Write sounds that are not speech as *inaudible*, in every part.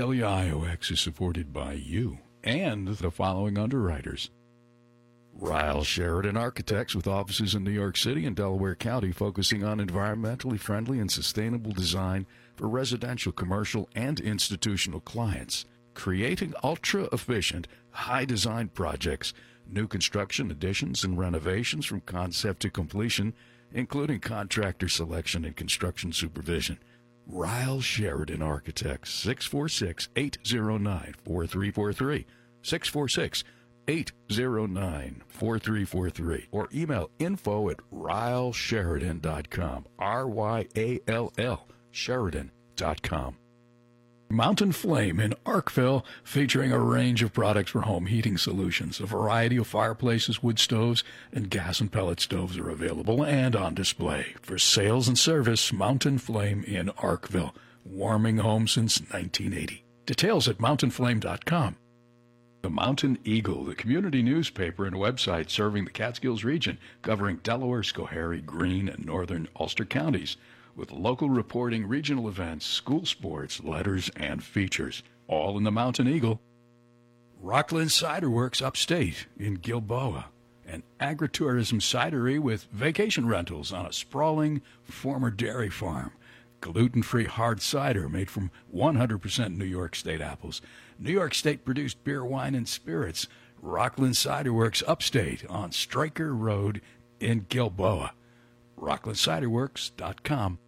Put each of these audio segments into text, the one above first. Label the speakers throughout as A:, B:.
A: WIOX is supported by you and the following underwriters. Ryall Sheridan Architects with offices in New York City and Delaware County focusing on environmentally friendly and sustainable design for residential, commercial, and institutional clients. Creating ultra efficient, high design projects, new construction additions and renovations from concept to completion, including contractor selection and construction supervision. Ryall Sheridan Architects, 646 809 4343. 646 809 4343. Or email info at ryallsheridan.com. R Y A L L Sheridan.com. Mountain Flame in Arkville, featuring a range of products for home heating solutions. A variety of fireplaces, wood stoves, and gas and pellet stoves are available and on display. For sales and service, Mountain Flame in Arkville, warming home since 1980. Details at mountainflame.com. The Mountain Eagle, the community newspaper and website serving the Catskills region, covering Delaware, Schoharie, Greene, and northern Ulster counties with local reporting, regional events, school sports, letters, and features, all in the Mountain Eagle. Rockland Cider Works upstate in Gilboa, an agritourism cidery with vacation rentals on a sprawling former dairy farm. Gluten free hard cider made from 100% New York State apples. New York State produced beer, wine, and spirits. Rockland Cider Works upstate on Straker Road in Gilboa. RocklandCiderWorks.com.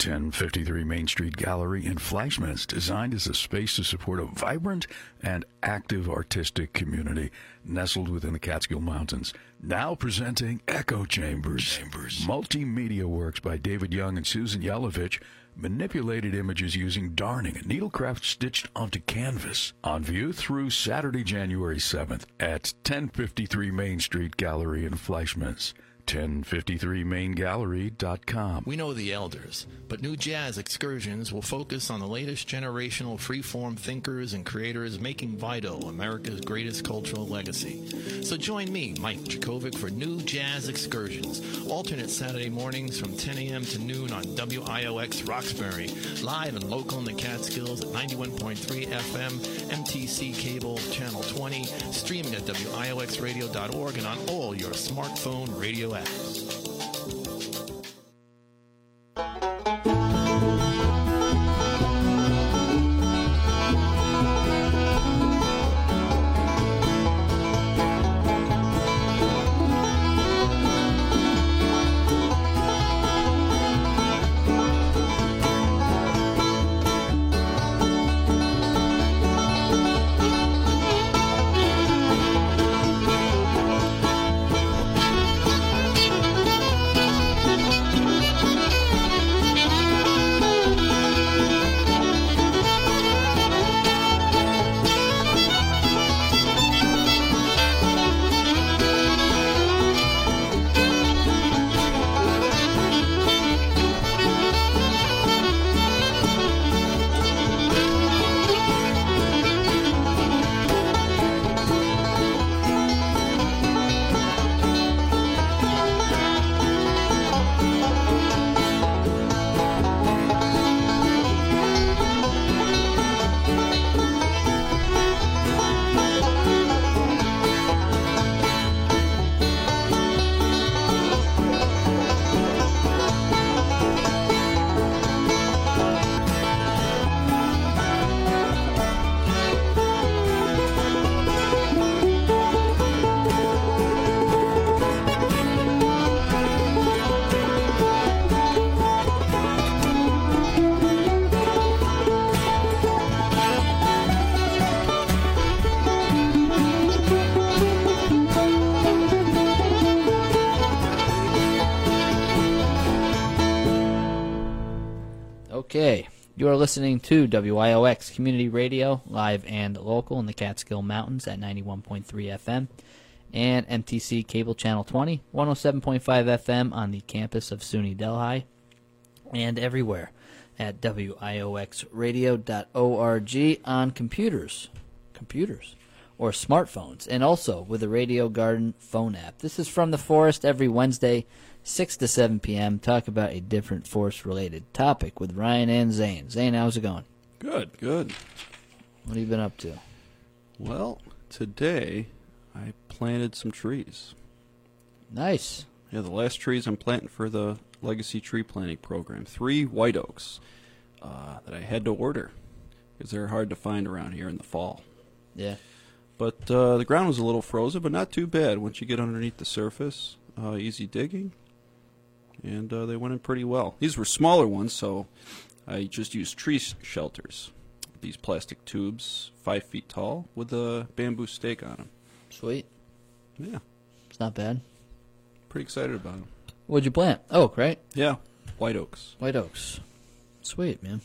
A: 1053 Main Street Gallery in Fleischmann's, designed as a space to support a vibrant and active artistic community nestled within the Catskill Mountains. Now presenting Echo Chambers, Chambers. multimedia works by David Young and Susan Yelovich, manipulated images using darning and needlecraft stitched onto canvas. On view through Saturday, January 7th at 1053 Main Street Gallery in Fleischmann's. 1053maingallery.com.
B: We know the elders, but New Jazz Excursions will focus on the latest generational freeform thinkers and creators making vital America's greatest cultural legacy. So join me, Mike Jakovic, for New Jazz Excursions, alternate Saturday mornings from 10 a.m. to noon on WIOX Roxbury, live and local in the Catskills at 91.3 FM, MTC Cable Channel 20, streaming at WIOXradio.org and on all your smartphone radio
C: Vilela. You are listening to WIOX Community Radio, live and local in the Catskill Mountains at 91.3 FM and MTC Cable Channel 20, 107.5 FM on the campus of SUNY Delhi, and everywhere at WIOXradio.org on computers, computers, or smartphones, and also with the Radio Garden phone app. This is from the forest every Wednesday 6 to 7 p.m. Talk about a different force related topic with Ryan and Zane. Zane, how's it going?
D: Good, good.
C: What have you been up to?
D: Well, today I planted some trees.
C: Nice.
D: Yeah, the last trees I'm planting for the Legacy Tree Planting Program. Three white oaks uh, that I had to order because they're hard to find around here in the fall.
C: Yeah.
D: But uh, the ground was a little frozen, but not too bad once you get underneath the surface. Uh, easy digging, and uh, they went in pretty well. These were smaller ones, so I just used tree shelters. These plastic tubes, five feet tall, with a bamboo stake on them.
C: Sweet.
D: Yeah,
C: It's not bad.
D: pretty excited about them.
C: What'd you plant? Oak, right?
D: Yeah, white oaks.
C: White oaks. Sweet, man.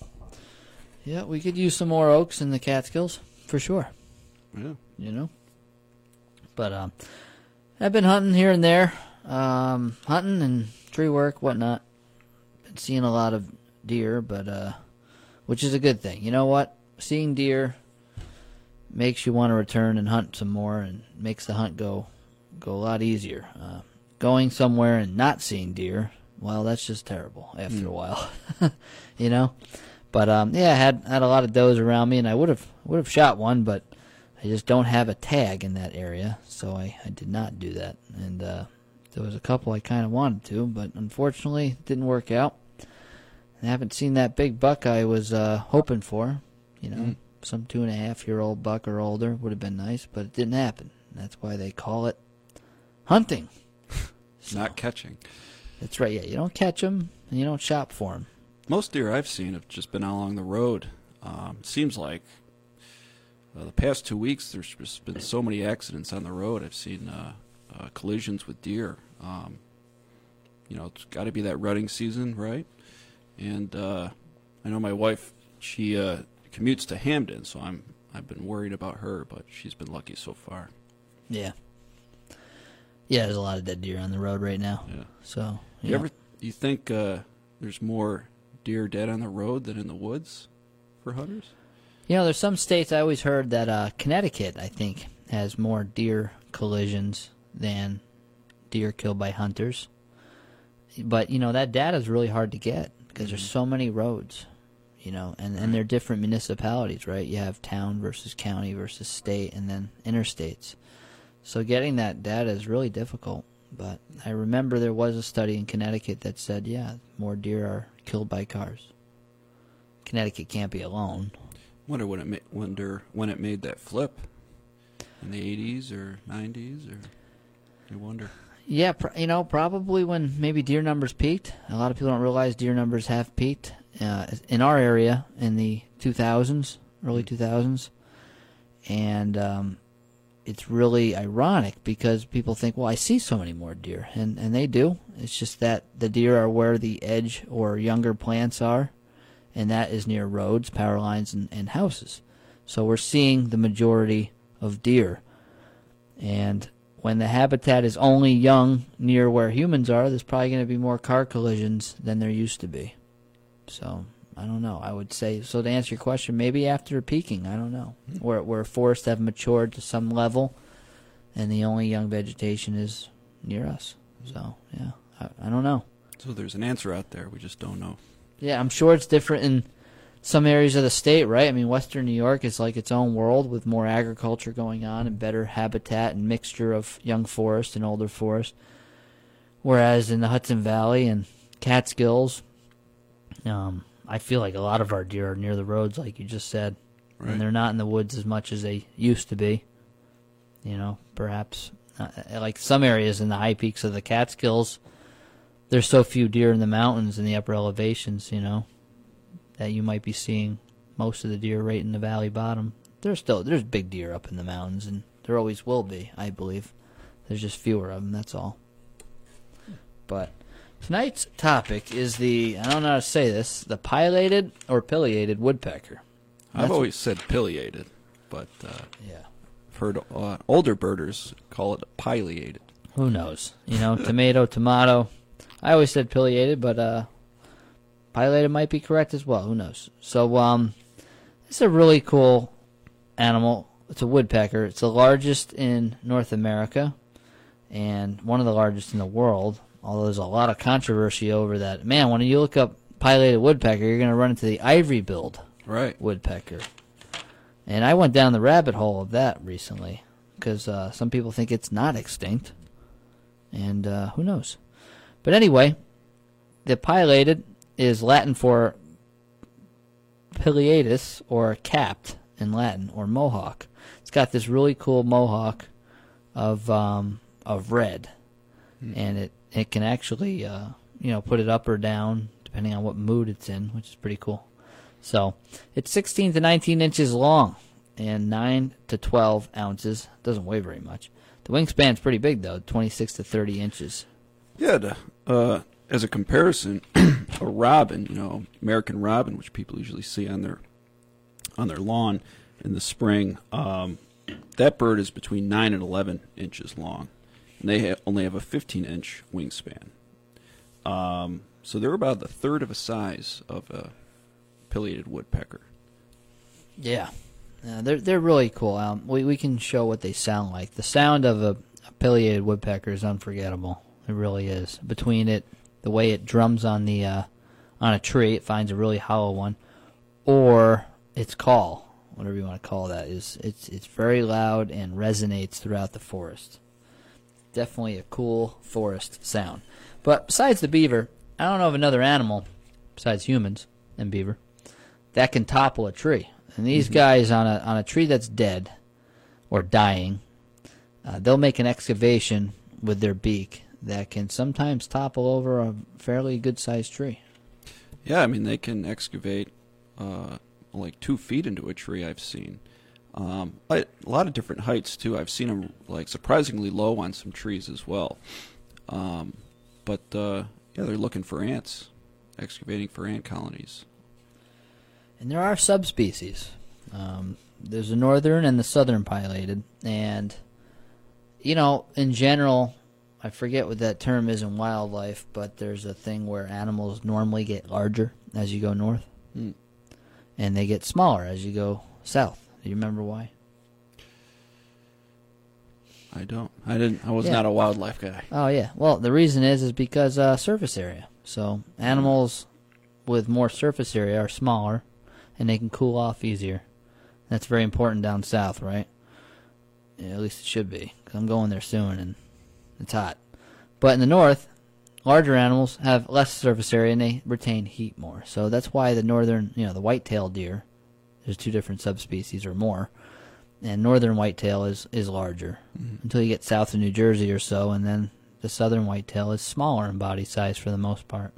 C: Yeah, we could use some more oaks in the Catskills for sure.
D: Yeah.
C: You know. But um, I've been hunting here and there, um, hunting and tree work, whatnot. Been seeing a lot of deer, but uh, which is a good thing. You know what? Seeing deer makes you want to return and hunt some more, and makes the hunt go go a lot easier. Uh, going somewhere and not seeing deer, well, that's just terrible after a while. *laughs* you know. But um, yeah, I had had a lot of does around me, and I would have would have shot one, but I just don't have a tag in that area, so I, I did not do that. And uh, there was a couple I kind of wanted to, but unfortunately it didn't work out. I haven't seen that big buck I was uh, hoping for. You know,
D: Mm.
C: some two and a half year old buck or older would have been nice, but it didn't happen. That's why they call it hunting. *laughs* So,
D: Not catching.
C: That's right. Yeah, you don't catch them and you don't shop for them.
D: Most deer I've seen have just been along the road. Um, seems like uh, the past two weeks there's just been so many accidents on the road. I've seen uh, uh, collisions with deer. Um, you know, it's got to be that rutting season, right? And uh, I know my wife, she uh, commutes to Hamden, so I'm I've been worried about her, but she's been lucky so far.
C: Yeah. Yeah, there's a lot of dead deer on the road right now.
D: Yeah.
C: So,
D: You ever you think uh, there's more deer dead on the road than in the woods for hunters?
C: You know, there's some states I always heard that uh, Connecticut, I think, has more deer collisions than deer killed by hunters. But you know that data is really hard to get because there's mm-hmm. so many roads, you know, and and they're different municipalities, right? You have town versus county versus state, and then interstates. So getting that data is really difficult. But I remember there was a study in Connecticut that said, yeah, more deer are killed by cars. Connecticut can't be alone.
D: Wonder when it ma- wonder when it made that flip in the 80s or 90s or I wonder.
C: Yeah, pr- you know, probably when maybe deer numbers peaked. A lot of people don't realize deer numbers have peaked uh, in our area in the 2000s, early 2000s, and um, it's really ironic because people think, "Well, I see so many more deer," and and they do. It's just that the deer are where the edge or younger plants are, and that is near roads, power lines, and, and houses. So we're seeing the majority of deer, and when the habitat is only young near where humans are, there's probably going to be more car collisions than there used to be. So I don't know. I would say so to answer your question, maybe after peaking. I don't know hmm. where where forests have matured to some level, and the only young vegetation is near us. So yeah, I, I don't know.
D: So there's an answer out there. We just don't know.
C: Yeah, I'm sure it's different in some areas of the state, right? I mean, Western New York is like its own world with more agriculture going on and better habitat and mixture of young forest and older forest. Whereas in the Hudson Valley and Catskills, um, I feel like a lot of our deer are near the roads, like you just said,
D: Right.
C: and they're not in the woods as much as they used to be. You know, perhaps uh, like some areas in the high peaks of the Catskills, there's so few deer in the mountains in the upper elevations, you know, that you might be seeing most of the deer right in the valley bottom. There's still there's big deer up in the mountains, and there always will be, I believe. There's just fewer of them. That's all. But tonight's topic is the I don't know how to say this the pileated or pileated woodpecker.
D: I've
C: That's-
D: always said pileated, but uh,
C: Yeah.
D: I've heard uh, older birders call it pileated.
C: Who knows? You know, tomato, tomato. I always said pileated, but uh, pileated might be correct as well. Who knows? So, um, it's a really cool animal. It's a woodpecker. It's the largest in North America, and one of the largest in the world. Although there's a lot of controversy over that. Man, when you look up pileated woodpecker, you're going to run into the ivory billed
D: Right.
C: woodpecker. And I went down the rabbit hole of that recently because uh, some people think it's not extinct, and uh, who knows. But anyway, the pileated is Latin for pileatus or capped in Latin or mohawk. It's got this really cool mohawk of um, of red, and it it can actually uh, you know put it up or down depending on what mood it's in, which is pretty cool. So it's 16 to 19 inches long and 9 to 12 ounces. Doesn't weigh very much. The wingspan's pretty big though, 26 to 30 inches.
D: Yeah, to, uh, as a comparison, *clears throat* a robin, you know, American robin, which people usually see on their on their lawn in the spring, um, that bird is between nine and eleven inches long, and they ha- only have a 15 inch wingspan. Um, so they're about the third of a size of a pileated woodpecker.
C: Yeah, yeah they're they're really cool. Um, we we can show what they sound like. The sound of a, a pileated woodpecker is unforgettable. It really is. Between it, the way it drums on the uh, on a tree, it finds a really hollow one, or its call, whatever you want to call that, is it's it's very loud and resonates throughout the forest. Definitely a cool forest sound. But besides the beaver, I don't know of another animal besides humans and beaver that can topple a tree. And these guys on a on a tree that's dead or dying, uh, they'll make an excavation with their beak that can sometimes topple over a fairly good sized tree.
D: Yeah, I mean they can excavate uh, like two feet into a tree. I've seen um, I, a lot of different heights too. I've seen them like surprisingly low on some trees as well. Um, but uh, yeah, they're looking for ants, excavating for ant colonies.
C: And there are subspecies. Um, there's the northern and the southern pileated, and you know, in general, I forget what that term is in wildlife, but there's a thing where animals normally get larger as you go north,
D: Hmm.
C: and they get smaller as you go south. Do you remember why?
D: I don't. I didn't. I was
C: Yeah.
D: not a wildlife guy.
C: Oh yeah. Well, the reason is is because uh, surface area. So animals with more surface area are smaller, and they can cool off easier. That's very important down south, right? Yeah, at least it should be. Cause I'm going there soon, and it's hot. But in the north, larger animals have less surface area and they retain heat more. So that's why the northern, you know, the white-tailed deer, there's two different subspecies or more, and northern whitetail is is larger until you get south of New Jersey or so, and then the southern whitetail is smaller in body size for the most part.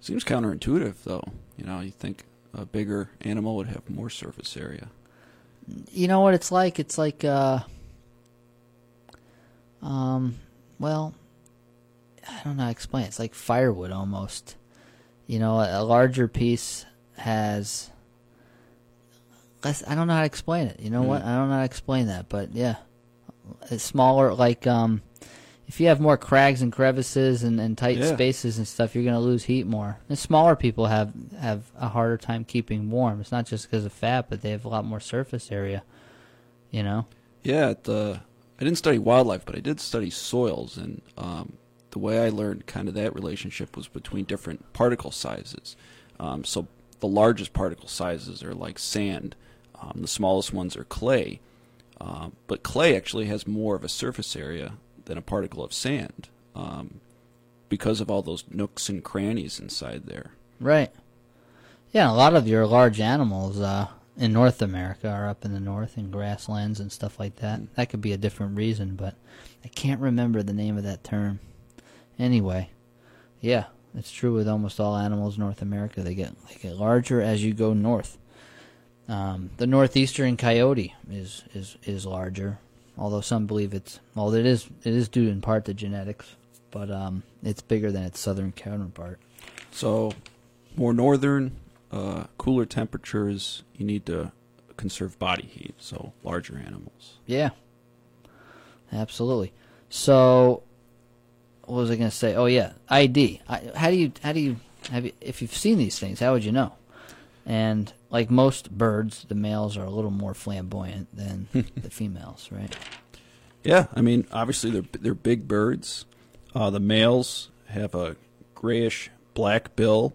D: Seems counterintuitive, though. You know, you think a bigger animal would have more surface area.
C: You know what it's like? It's like, uh, um, well, I don't know how to explain. it. It's like firewood almost. You know, a, larger piece has less. I don't know how to explain it. You know what? I don't know how to explain that, but yeah, it's smaller. Like, um, if you have more crags and crevices and, and tight
D: Yeah.
C: spaces and stuff, you're going to lose heat more. And smaller people have have a harder time keeping warm. It's not just because of fat, but they have a lot more surface area. You know.
D: Yeah, at the, I didn't study wildlife, but I did study soils, and um, the way I learned kind of that relationship was between different particle sizes. Um, so the largest particle sizes are like sand, um, the smallest ones are clay, um, but clay actually has more of a surface area than a particle of sand um, because of all those nooks and crannies inside there.
C: Right. Yeah, a lot of your large animals uh, in North America are up in the north in grasslands and stuff like that. That could be a different reason, but I can't remember the name of that term. Anyway, yeah, it's true with almost all animals in North America. They get they get larger as you go north. Um, the northeastern coyote is, is is larger, although some believe it's well, it is it is due in part to genetics, but um, it's bigger than its southern counterpart.
D: So, more northern, uh, cooler temperatures, you need to conserve body heat, so larger animals.
C: Yeah. Absolutely. So, what was I going to say? Oh yeah, ID. I, how do you how do you have you, if you've seen these things? How would you know? And like most birds, the males are a little more flamboyant than *laughs* the females, right?
D: Yeah, I mean, obviously they're they're big birds. Uh, the males have a grayish black bill,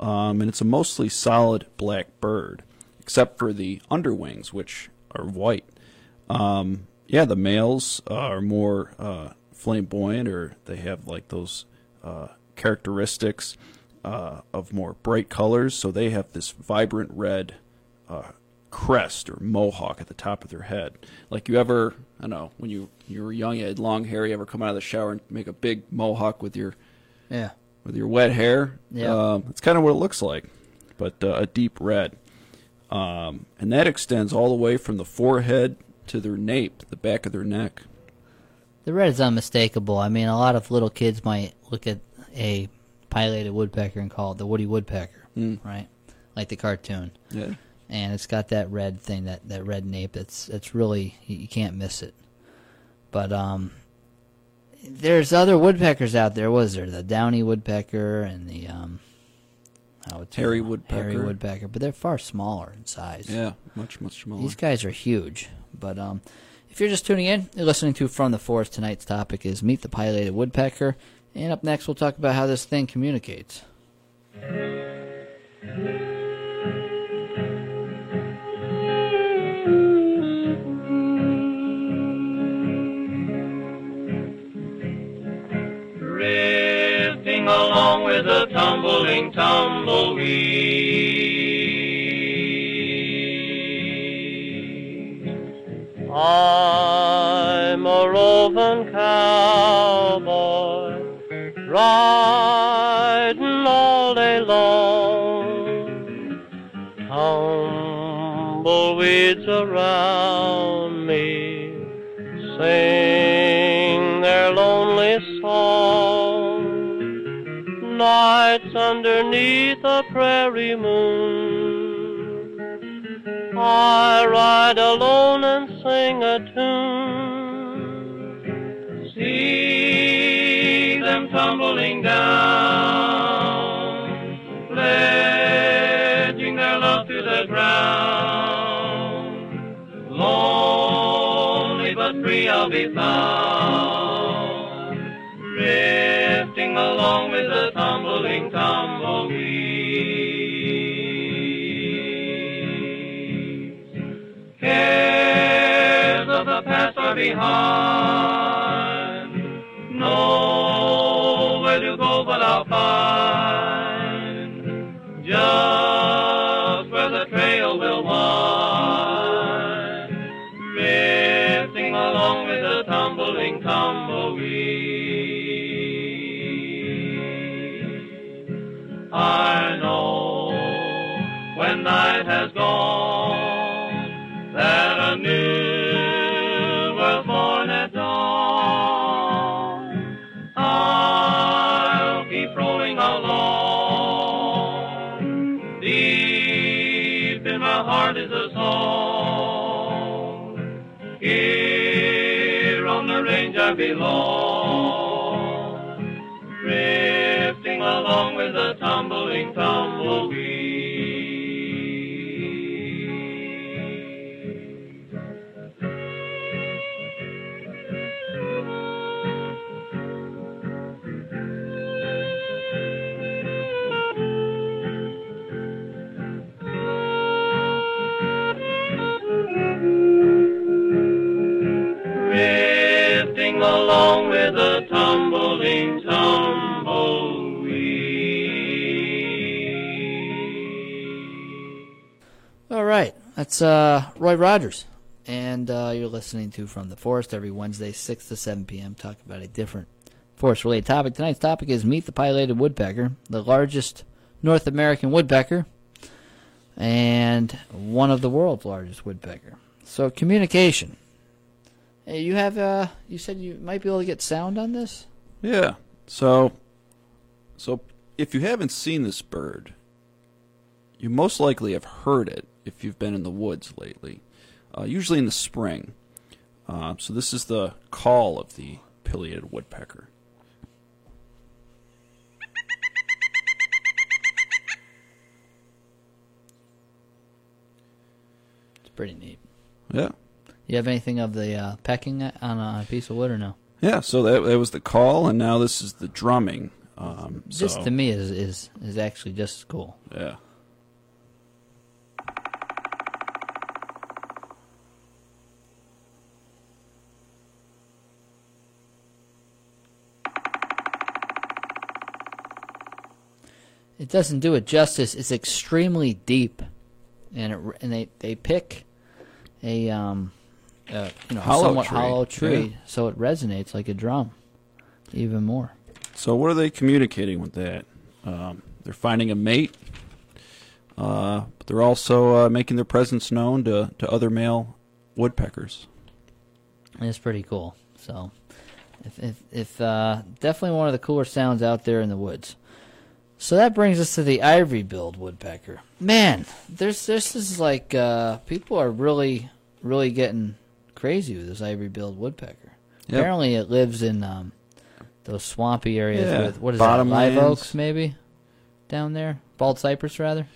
D: um, and it's a mostly solid black bird, except for the underwings, which are white. Um, yeah, the males are more uh, flamboyant, or they have like those uh, characteristics uh, of more bright colors. So they have this vibrant red uh, crest or mohawk at the top of their head. Like you ever, I don't know, when you you were young, you had long hair. You ever come out of the shower and make a big mohawk with your
C: Yeah.
D: With your wet hair?
C: Yeah.
D: um, it's kind of what it looks like, but uh, a deep red. Um, and that extends all the way from the forehead to their nape, the back of their neck.
C: The red is unmistakable. I mean, a lot of little kids might look at a pileated woodpecker and call it the Woody Woodpecker, right? Like the cartoon.
D: Yeah.
C: And it's got that red thing, that, that red nape. That's that's really you can't miss it. But um, there's other woodpeckers out there. Was there the downy woodpecker and the um, it's
D: Hairy
C: hairy
D: woodpecker.
C: woodpecker? But they're far smaller in size.
D: Yeah, much much smaller.
C: These guys are huge. But um, if you're just tuning in, you're listening to From the Forest. Tonight's topic is Meet the Pileated Woodpecker. And up next, we'll talk about how this thing communicates.
E: Drifting along with a tumbling tumbleweed. I'm a roving cowboy, riding all day long. Tumbleweeds around Nights underneath a prairie moon. I ride alone and sing a tune. See them tumbling down, pledging their love to the ground. Lonely but free I'll be found, drifting along with behind, range
C: that's uh, Roy Rogers. And uh, you're listening to From the Forest every Wednesday, 6 to 7 p.m. Talk about a different forest related topic. Tonight's topic is Meet the Pileated Woodpecker, the largest North American woodpecker, and one of the world's largest woodpecker. So, communication. Hey, you have, uh, you said you might be able to get sound on this?
D: Yeah. So, so if you haven't seen this bird, you most likely have heard it if you've been in the woods lately, uh, usually in the spring. Uh, so this is the call of the pileated woodpecker.
C: It's pretty neat.
D: Yeah.
C: You have anything of the uh, pecking on a piece of wood or no?
D: Yeah, so that, that was the call, and now this is the drumming. Um,
C: This to me is is is actually just as cool.
D: yeah.
C: It doesn't do it justice. It's extremely deep, and it, and they they pick a um, uh, you know
D: Hollow
C: somewhat
D: tree,
C: hollow tree,
D: yeah.
C: so it resonates like a drum, even more.
D: So what are they communicating with that? Um, they're finding a mate, uh, but they're also uh, making their presence known to, to other male woodpeckers.
C: It's pretty cool. So, if if, if uh, definitely one of the cooler sounds out there in the woods. So that brings us to the ivory-billed woodpecker. Man, there's this is like uh, people are really really getting crazy with this ivory-billed woodpecker.
D: Yep.
C: Apparently, it lives in um, those swampy areas
D: Yeah,
C: with what is that? Live oaks, maybe down there. Bald cypress, rather.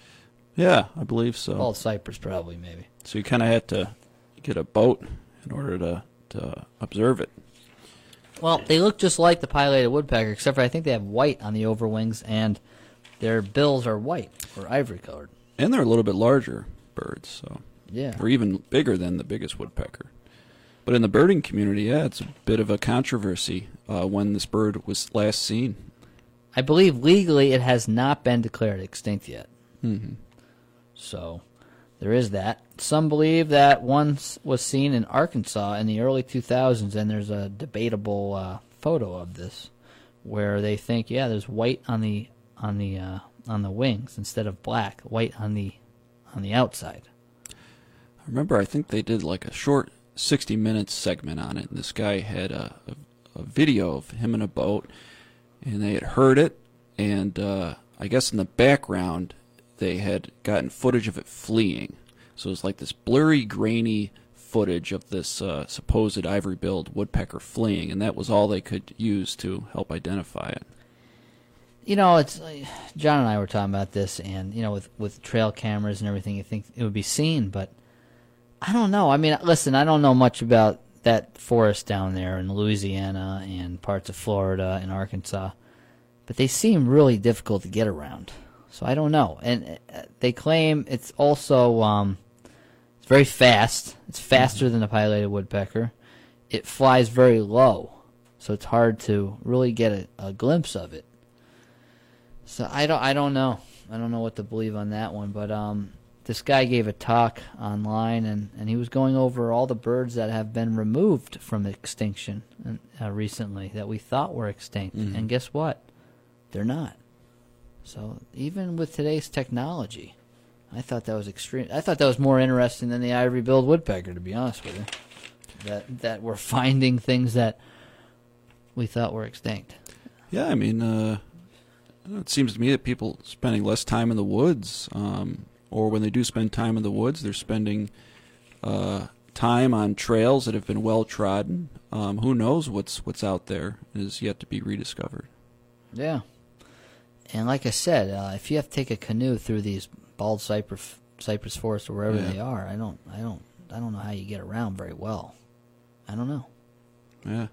D: Yeah, I believe so.
C: Bald cypress, probably, maybe.
D: So you kind of had to get a boat in order to, to observe it.
C: Well, they look just like the pileated woodpecker, except for I think they have white on the overwings, and their bills are white or ivory colored.
D: And they're a little bit larger birds, so
C: Yeah.
D: they're even bigger than the biggest woodpecker. But in the birding community, yeah, it's a bit of a controversy uh, when this bird was last seen.
C: I believe legally it has not been declared extinct yet.
D: Mm-hmm.
C: So there is that. Some believe that one was seen in Arkansas in the early 2000s, and there's a debatable uh, photo of this where they think, yeah, there's white on the on the uh, on the wings instead of black, white on the on the outside.
D: I remember, I think they did like a short 60 minutes segment on it, and this guy had a, a, a video of him in a boat, and they had heard it, and uh, I guess in the background they had gotten footage of it fleeing. So it was like this blurry, grainy footage of this uh, supposed ivory-billed woodpecker fleeing, and that was all they could use to help identify it.
C: You know, it's John and I were talking about this, and you know, with with trail cameras and everything, you think it would be seen, but I don't know. I mean, listen, I don't know much about that forest down there in Louisiana and parts of Florida and Arkansas, but they seem really difficult to get around. So I don't know. And uh, they claim it's also um, it's very fast. It's faster than the pileated woodpecker. It flies very low, so it's hard to really get a, a glimpse of it. So I don't I don't know. I don't know what to believe on that one, but um this guy gave a talk online and, and he was going over all the birds that have been removed from extinction uh, recently that we thought were extinct. And guess what? They're not. So even with today's technology, I thought that was extreme. I thought that was more interesting than the ivory-billed woodpecker, to be honest with you. That that we're finding things that we thought were extinct.
D: Yeah, I mean, uh, it seems to me that people spending less time in the woods, um, or when they do spend time in the woods, they're spending uh, time on trails that have been well trodden. Um, who knows what's what's out there is yet to be rediscovered.
C: Yeah. And like I said, uh, if you have to take a canoe through these bald cypress cypress forests or wherever
D: Yeah.
C: they are, I don't, I don't, I don't know how you get around very well. I don't know,
D: Yeah,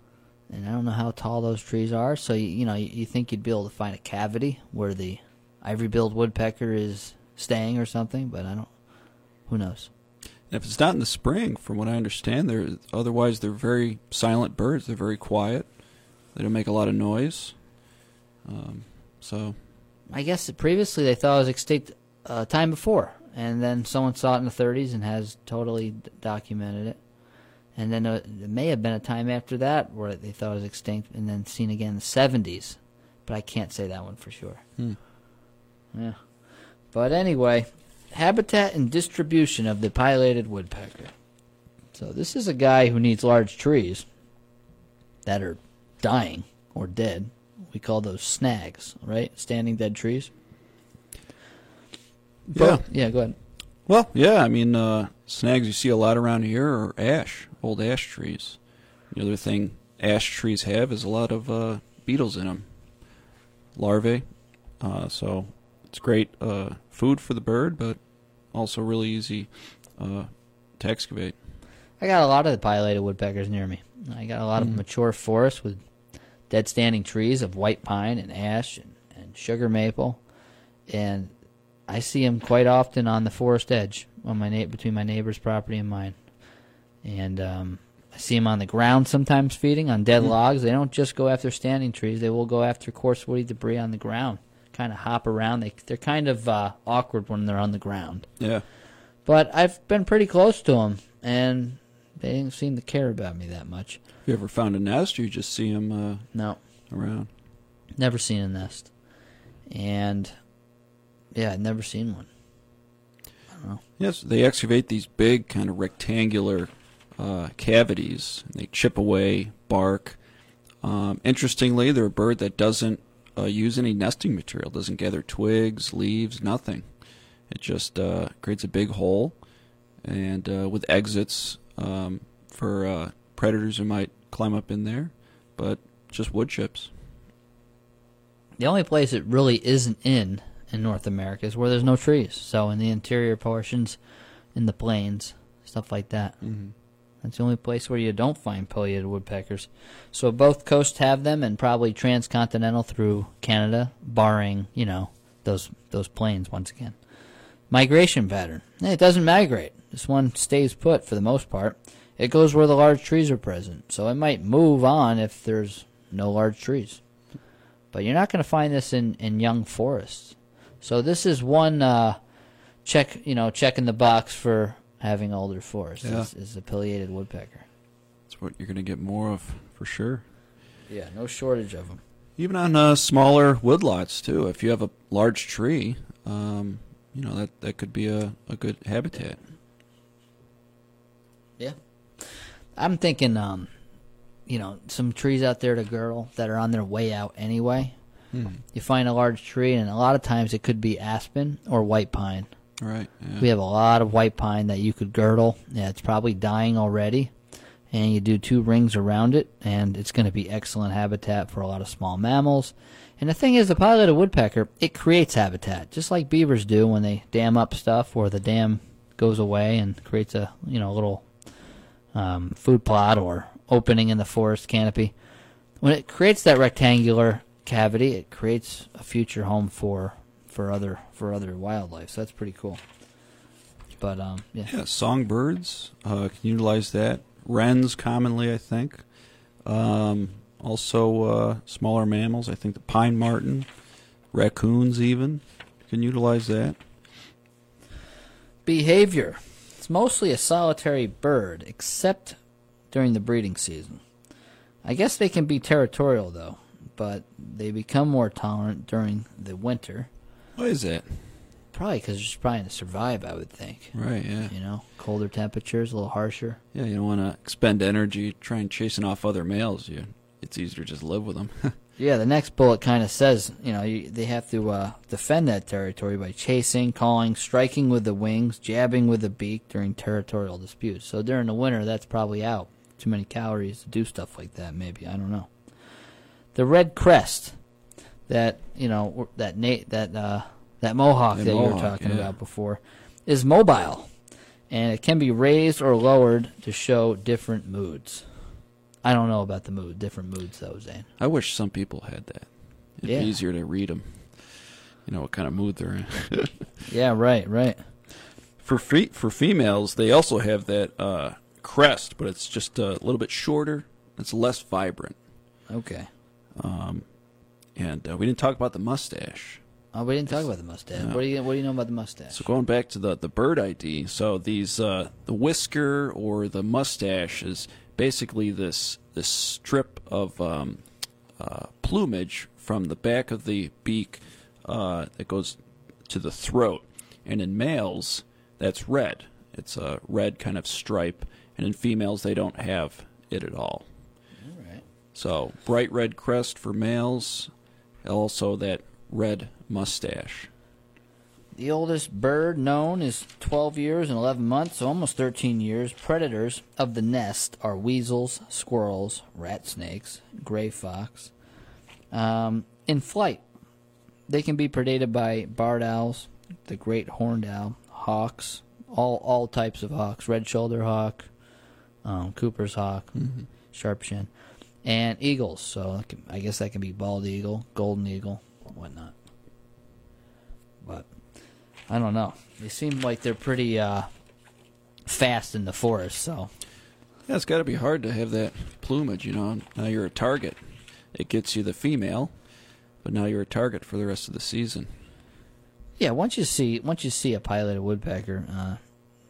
C: and I don't know how tall those trees are. So you, you know, you, you think you'd be able to find a cavity where the ivory-billed woodpecker is staying or something, but I don't. Who knows?
D: and if it's not in the spring, from what I understand, they're otherwise they're very silent birds. They're very quiet. They don't make a lot of noise. Um, so
C: I guess that previously they thought it was extinct uh, time before, and then someone saw it in the 30s and has totally d- documented it. And then uh, there may have been a time after that where they thought it was extinct, and then seen again in the 70s, but I can't say that one for sure.
D: Hmm.
C: Yeah. But anyway, habitat and distribution of the pileated woodpecker. So this is a guy who needs large trees that are dying or dead. We call those snags, right? Standing dead trees.
D: yeah,
C: Yeah, go ahead.
D: Well, yeah, I mean, uh, snags you see a lot around here are ash, old ash trees. The other thing ash trees have is a lot of uh, beetles in them, larvae. Uh, so it's great uh, food for the bird, but also really easy uh, to excavate.
C: I got a lot of the pileated woodpeckers near me. I got a lot of mature forest with dead standing trees of white pine and ash and, and sugar maple, and I see them quite often on the forest edge on my na- between my neighbor's property and mine, and um, I see them on the ground sometimes feeding on dead logs. They don't just go after standing trees; they will go after coarse woody debris on the ground. Kind of hop around. They they're kind of uh, awkward when they're on the ground.
D: Yeah.
C: But I've been pretty close to them, and they didn't seem to care about me that much.
D: Have you ever found a nest, or you just see them uh,
C: No,
D: around?
C: never seen a nest, and yeah, I've never seen one.
D: Yes, they excavate these big, kind of rectangular uh, cavities. They chip away bark. Um, interestingly, they're a bird that doesn't uh, use any nesting material, doesn't gather twigs, leaves, nothing. It just uh, creates a big hole, and uh, with exits um, for uh, predators who might climb up in there, but just wood chips.
C: The only place it really isn't in in North America is where there's no trees. So in the interior portions, in the plains, stuff like that.
D: Mm-hmm.
C: That's the only place where you don't find pileated woodpeckers. So both coasts have them, and probably transcontinental through Canada, barring you know those those plains once again. Migration pattern. It doesn't migrate. This one stays put for the most part. It goes where the large trees are present. So it might move on if there's no large trees. But you're not going to find this in, in young forests. So this is one uh, check, you know, checking the box for having older forests.
D: Yeah.
C: Is, is the pileated woodpecker.
D: That's what you're going to get more of for sure.
C: Yeah, no shortage of them.
D: Even on uh, smaller woodlots too. If you have a large tree, um, you know that that could be a, a good habitat.
C: Yeah. I'm thinking, um, you know, some trees out there to girdle that are on their way out anyway. You find a large tree, and a lot of times it could be aspen or white pine.
D: Right. Yeah.
C: We have a lot of white pine that you could girdle. Yeah, it's probably dying already. And you do two rings around it, and it's going to be excellent habitat for a lot of small mammals. And the thing is, the pileated woodpecker, it creates habitat, just like beavers do when they dam up stuff or the dam goes away and creates a, you know, little um, food plot or opening in the forest canopy. When it creates that rectangular cavity, it creates a future home for for other for other wildlife. So that's pretty cool. But um, yeah,
D: Yeah, songbirds uh, can utilize that. Wrens commonly, I think. Um, also, uh, smaller mammals. I think the pine marten, raccoons even can utilize that.
C: behavior. It's mostly a solitary bird, except during the breeding season. I guess they can be territorial though, but they become more tolerant during the winter.
D: Why is that?
C: Probably because they're just trying to survive. I would think.
D: Right. Yeah.
C: You know, colder temperatures, a little harsher.
D: Yeah. You don't want to expend energy trying chasing off other males. You, it's easier to just live with them. *laughs*
C: Yeah, the next bullet kind of says, you know, you, they have to uh, defend that territory by chasing, calling, striking with the wings, jabbing with the beak during territorial disputes. So during the winter, that's probably out. Too many calories to do stuff like that, maybe. I don't know. The red crest, that you know, that na- that uh, that mohawk
D: The
C: that you were talking
D: yeah.
C: about before, is mobile, and it can be raised or lowered to show different moods. I don't know about the mood, different moods though, Zane.
D: I wish some people had that. It'd
C: Yeah.
D: be easier to read them. You know what kind of mood they're in. *laughs*
C: Yeah, right, right.
D: for fe- for females, they also have that uh, crest, but it's just a little bit shorter. It's less vibrant.
C: Okay.
D: And uh, we didn't talk about the mustache.
C: Oh, we didn't talk about the mustache.
D: No.
C: What do you What do you know about the mustache?
D: So going back to the the bird ID, so these uh, the whisker or the mustache is basically this this strip of um, uh, plumage from the back of the beak uh, that goes to the throat, and in males that's red. It's a red kind of stripe, and in females they don't have it at all. So bright red crest for males, also that red mustache.
C: The oldest bird known is 12 years and 11 months, almost 13 years. Predators of the nest are weasels, squirrels, rat snakes, gray fox. Um, in flight, they can be predated by barred owls, the great horned owl, hawks, all all types of hawks, red shoulder hawk, um, Cooper's hawk, sharp shin. And eagles. So can- I guess that can be bald eagle, golden eagle, whatnot. But I don't know. They seem like they're pretty uh, fast in the forest. So
D: Yeah, it's got to be hard to have that plumage, you know. Now you're a target. It gets you the female, but now you're a target for the rest of the season.
C: yeah, once you see once you see a pileated woodpecker, uh,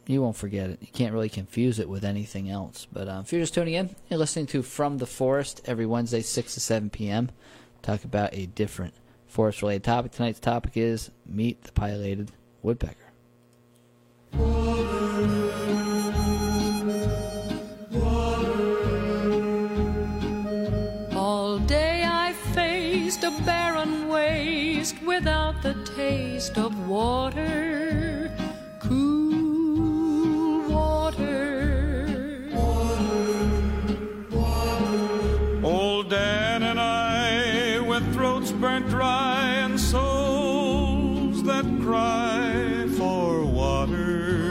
C: you won't forget it. You can't really confuse it with anything else. But uh, if you're just tuning in, you're listening to From the Forest every Wednesday, six to seven p.m. Talk about a different forest-related topic. Tonight's topic is meet the pileated woodpecker.
F: All day I faced a barren waste without the taste of water,
G: burnt dry and souls that cry for water.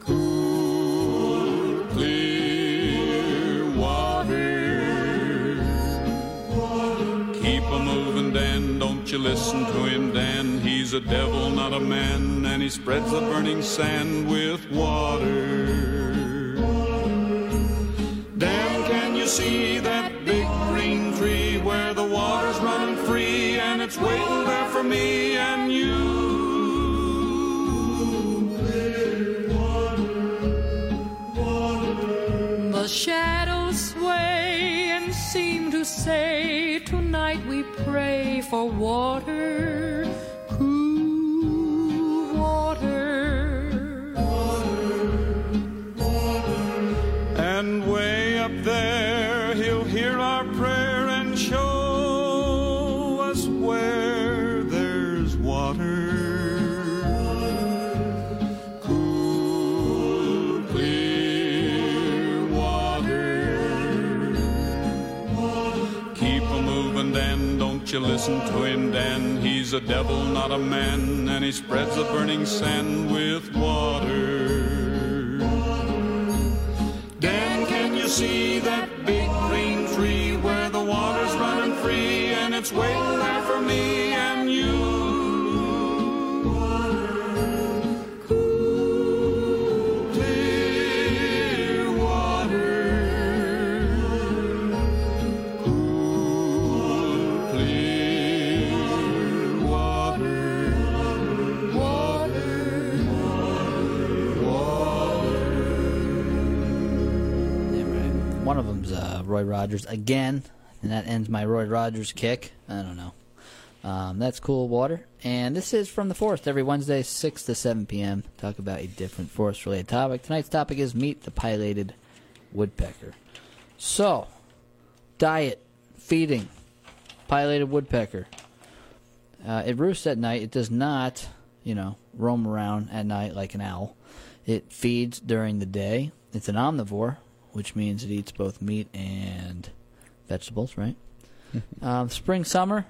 G: Cool, clear water. Keep a moving, Dan. Don't you listen to him, Dan. He's a devil, not a man, and he spreads the burning sand with water. Dan, can you see that running free and it's waiting there for me and you?
F: The shadows sway and seem to say, Tonight we pray for water,
G: you listen to him, Dan. He's a devil, not a man, and he spreads the burning sand with water. Dan, can you see that
C: Roy Rogers again, and that ends my Roy Rogers kick. I don't know. Um, that's cool water, and this is from the forest every Wednesday, six to seven p.m. Talk about a different forest-related topic. Tonight's topic is meet the pileated woodpecker. So, diet, feeding, pileated woodpecker. Uh, it roosts at night. It does not, you know, roam around at night like an owl. It feeds during the day. It's an omnivore, which means it eats both meat and vegetables, right? *laughs* um, spring, summer,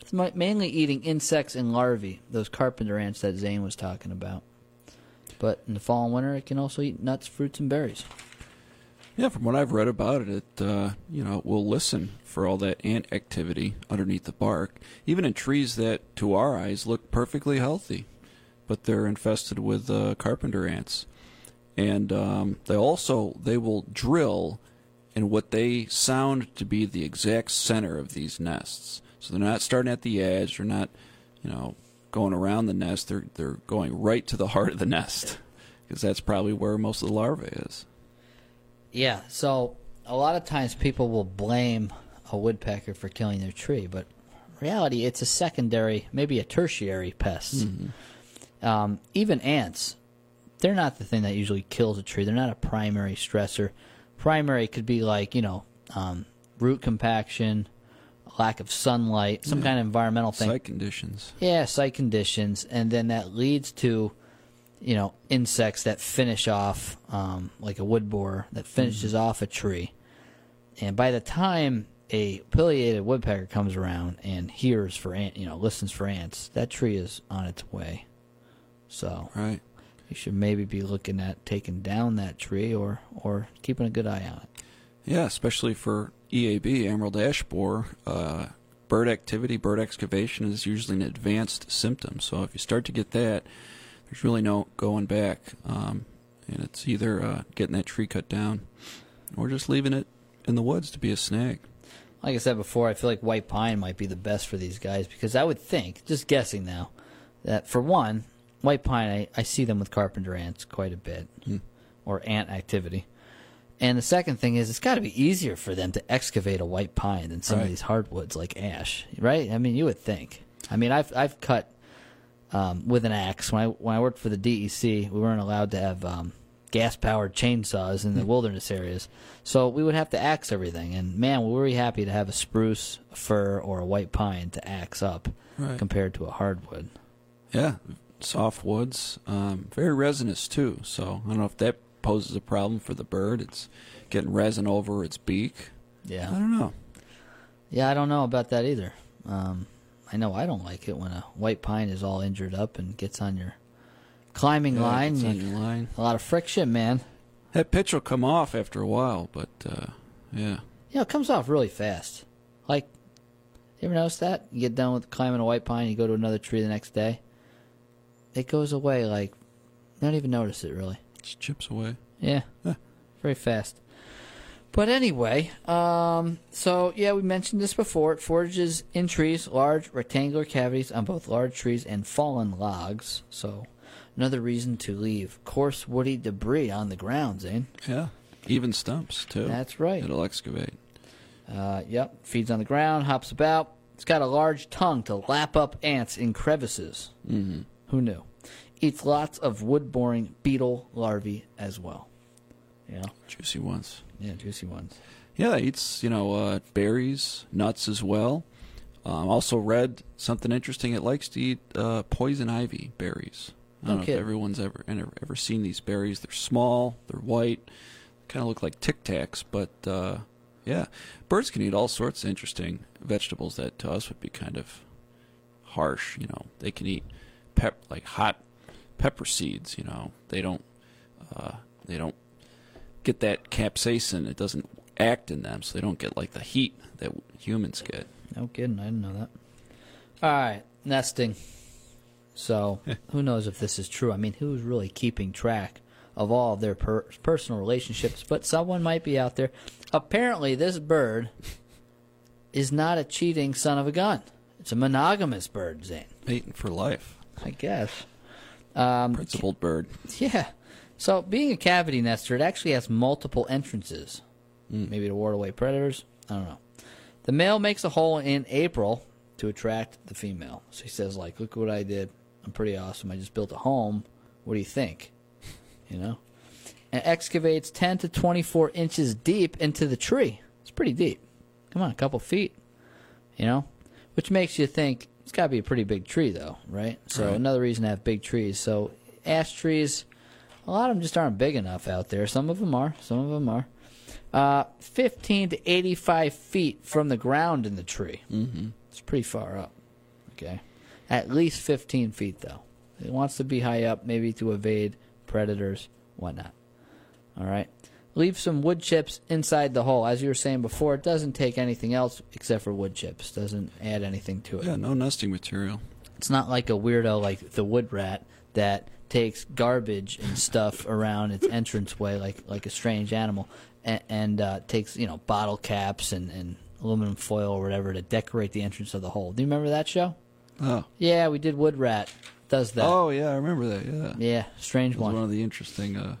C: it's mainly eating insects and larvae, those carpenter ants that Zane was talking about. But in the fall and winter, it can also eat nuts, fruits, and berries.
D: Yeah, from what I've read about it, it uh, you know will listen for all that ant activity underneath the bark, even in trees that, to our eyes, look perfectly healthy, but they're infested with uh, carpenter ants, and um, they also they will drill in what they sound to be the exact center of these nests. So they're not starting at the edge, they're not, you know, going around the nest. They're they're going right to the heart of the nest, *laughs* because that's probably where most of the larvae is.
C: Yeah, so a lot of times people will blame a woodpecker for killing their tree, but reality, it's a secondary, maybe a tertiary pest. Um, even ants, they're not the thing that usually kills a tree. They're not a primary stressor. Primary could be like, you know, um, root compaction, lack of sunlight, some kind of environmental thing.
D: Site conditions.
C: Yeah, site conditions, and then that leads to, you know, insects that finish off, um, like a wood borer that finishes off a tree. And by the time a pileated woodpecker comes around and hears for ant, you know, listens for ants, that tree is on its way. So
D: Right.
C: You should maybe be looking at taking down that tree or or keeping a good eye on it.
D: Yeah, especially for EAB, emerald ash borer. Uh, bird activity, bird excavation is usually an advanced symptom. So if you start to get that, there's really no going back. Um, and it's either uh, getting that tree cut down or just leaving it in the woods to be a snag.
C: Like I said before, I feel like white pine might be the best for these guys because I would think, just guessing now, that for one, white pine, I, I see them with carpenter ants quite a bit, or ant activity. And the second thing is, it's got to be easier for them to excavate a white pine than some of these hardwoods like ash, right? I mean, you would think. I mean, I've I've cut um, with an axe when I when I worked for the DEC. We weren't allowed to have um, gas powered chainsaws in the wilderness areas, so we would have to axe everything. And man, we were happy to have a spruce, a fir, or a white pine to axe up
D: Right.
C: compared to a hardwood.
D: Yeah, soft woods, um, very resinous too. So I don't know if that poses a problem for the bird. It's getting resin over its beak.
C: Yeah.
D: I don't know.
C: yeah, I don't know about that either. Um, I know I don't like it when a white pine is all injured up and gets on your climbing
D: Yeah,
C: line.
D: on your line.
C: a lot of friction, man.
D: That pitch will come off after a while, but uh, yeah,
C: You know, it comes off really fast. Like, you ever notice that? You get done with climbing a white pine, you go to another tree the next day. It goes away like, don't even notice it really.
D: It just chips away.
C: Yeah, very fast. But anyway, um, so yeah, we mentioned this before. It forages in trees, large rectangular cavities on both large trees and fallen logs. So, another reason to leave coarse woody debris on the ground, Zane.
D: Yeah, even stumps too.
C: That's right.
D: It'll excavate.
C: Uh, yep, feeds on the ground, hops about. It's got a large tongue to lap up ants in crevices. Mm-hmm. Who knew? Eats lots of wood boring beetle larvae as well. Yeah,
D: Juicy ones.
C: yeah, juicy ones.
D: Yeah, it eats you know uh, berries, nuts as well. Um, also read something interesting. It likes to eat uh, poison ivy berries. I don't know
C: Okay.
D: if everyone's ever ever ever seen these berries. They're small, they're white, kind of look like Tic Tacs, but uh, yeah, birds can eat all sorts of interesting vegetables that to us would be kind of harsh. You know, they can eat pep like hot pepper seeds. You know, they don't uh, they don't get that capsaicin. It doesn't act in them, so they don't get like the heat that humans get.
C: No kidding, I didn't know that. All right, nesting. So, *laughs* who knows if this is true? I mean, who's really keeping track of all of their per- personal relationships? But someone might be out there. Apparently, this bird is not a cheating son of a gun. It's a monogamous bird, Zane.
D: Mating for life,
C: I guess. Um,
D: principled bird.
C: yeah. So, being a cavity nester, it actually has multiple entrances.
D: Hmm.
C: Maybe to ward away predators. I don't know. The male makes a hole in April to attract the female. So he says, like, look what I did. I'm pretty awesome. I just built a home. What do you think? *laughs* You know? And excavates 10 to 24 inches deep into the tree. It's pretty deep. Come on, a couple feet. You know? Which makes you think it's got to be a pretty big tree, though, right? So
D: Right.
C: another reason to have big trees. So ash trees, a lot of them just aren't big enough out there. Some of them are. Some of them are. Uh, 15 to 85 feet from the ground in the tree. Mm-hmm. It's pretty far up. Okay. At least 15 feet, though. It wants to be high up, maybe to evade predators, whatnot. All right. Leave some wood chips inside the hole. As you were saying before, it doesn't take anything else except for wood chips. Doesn't add anything to it.
D: Yeah, no nesting material.
C: It's not like a weirdo like the wood rat that takes garbage and stuff around its entranceway like like a strange animal and, and uh, takes you know bottle caps and, and aluminum foil or whatever to decorate the entrance of the hole. Do you remember that show?
D: Oh,
C: Yeah, we did wood rat. Does that?
D: oh yeah, I remember that. Yeah,
C: Yeah, strange one.
D: one of the interesting uh,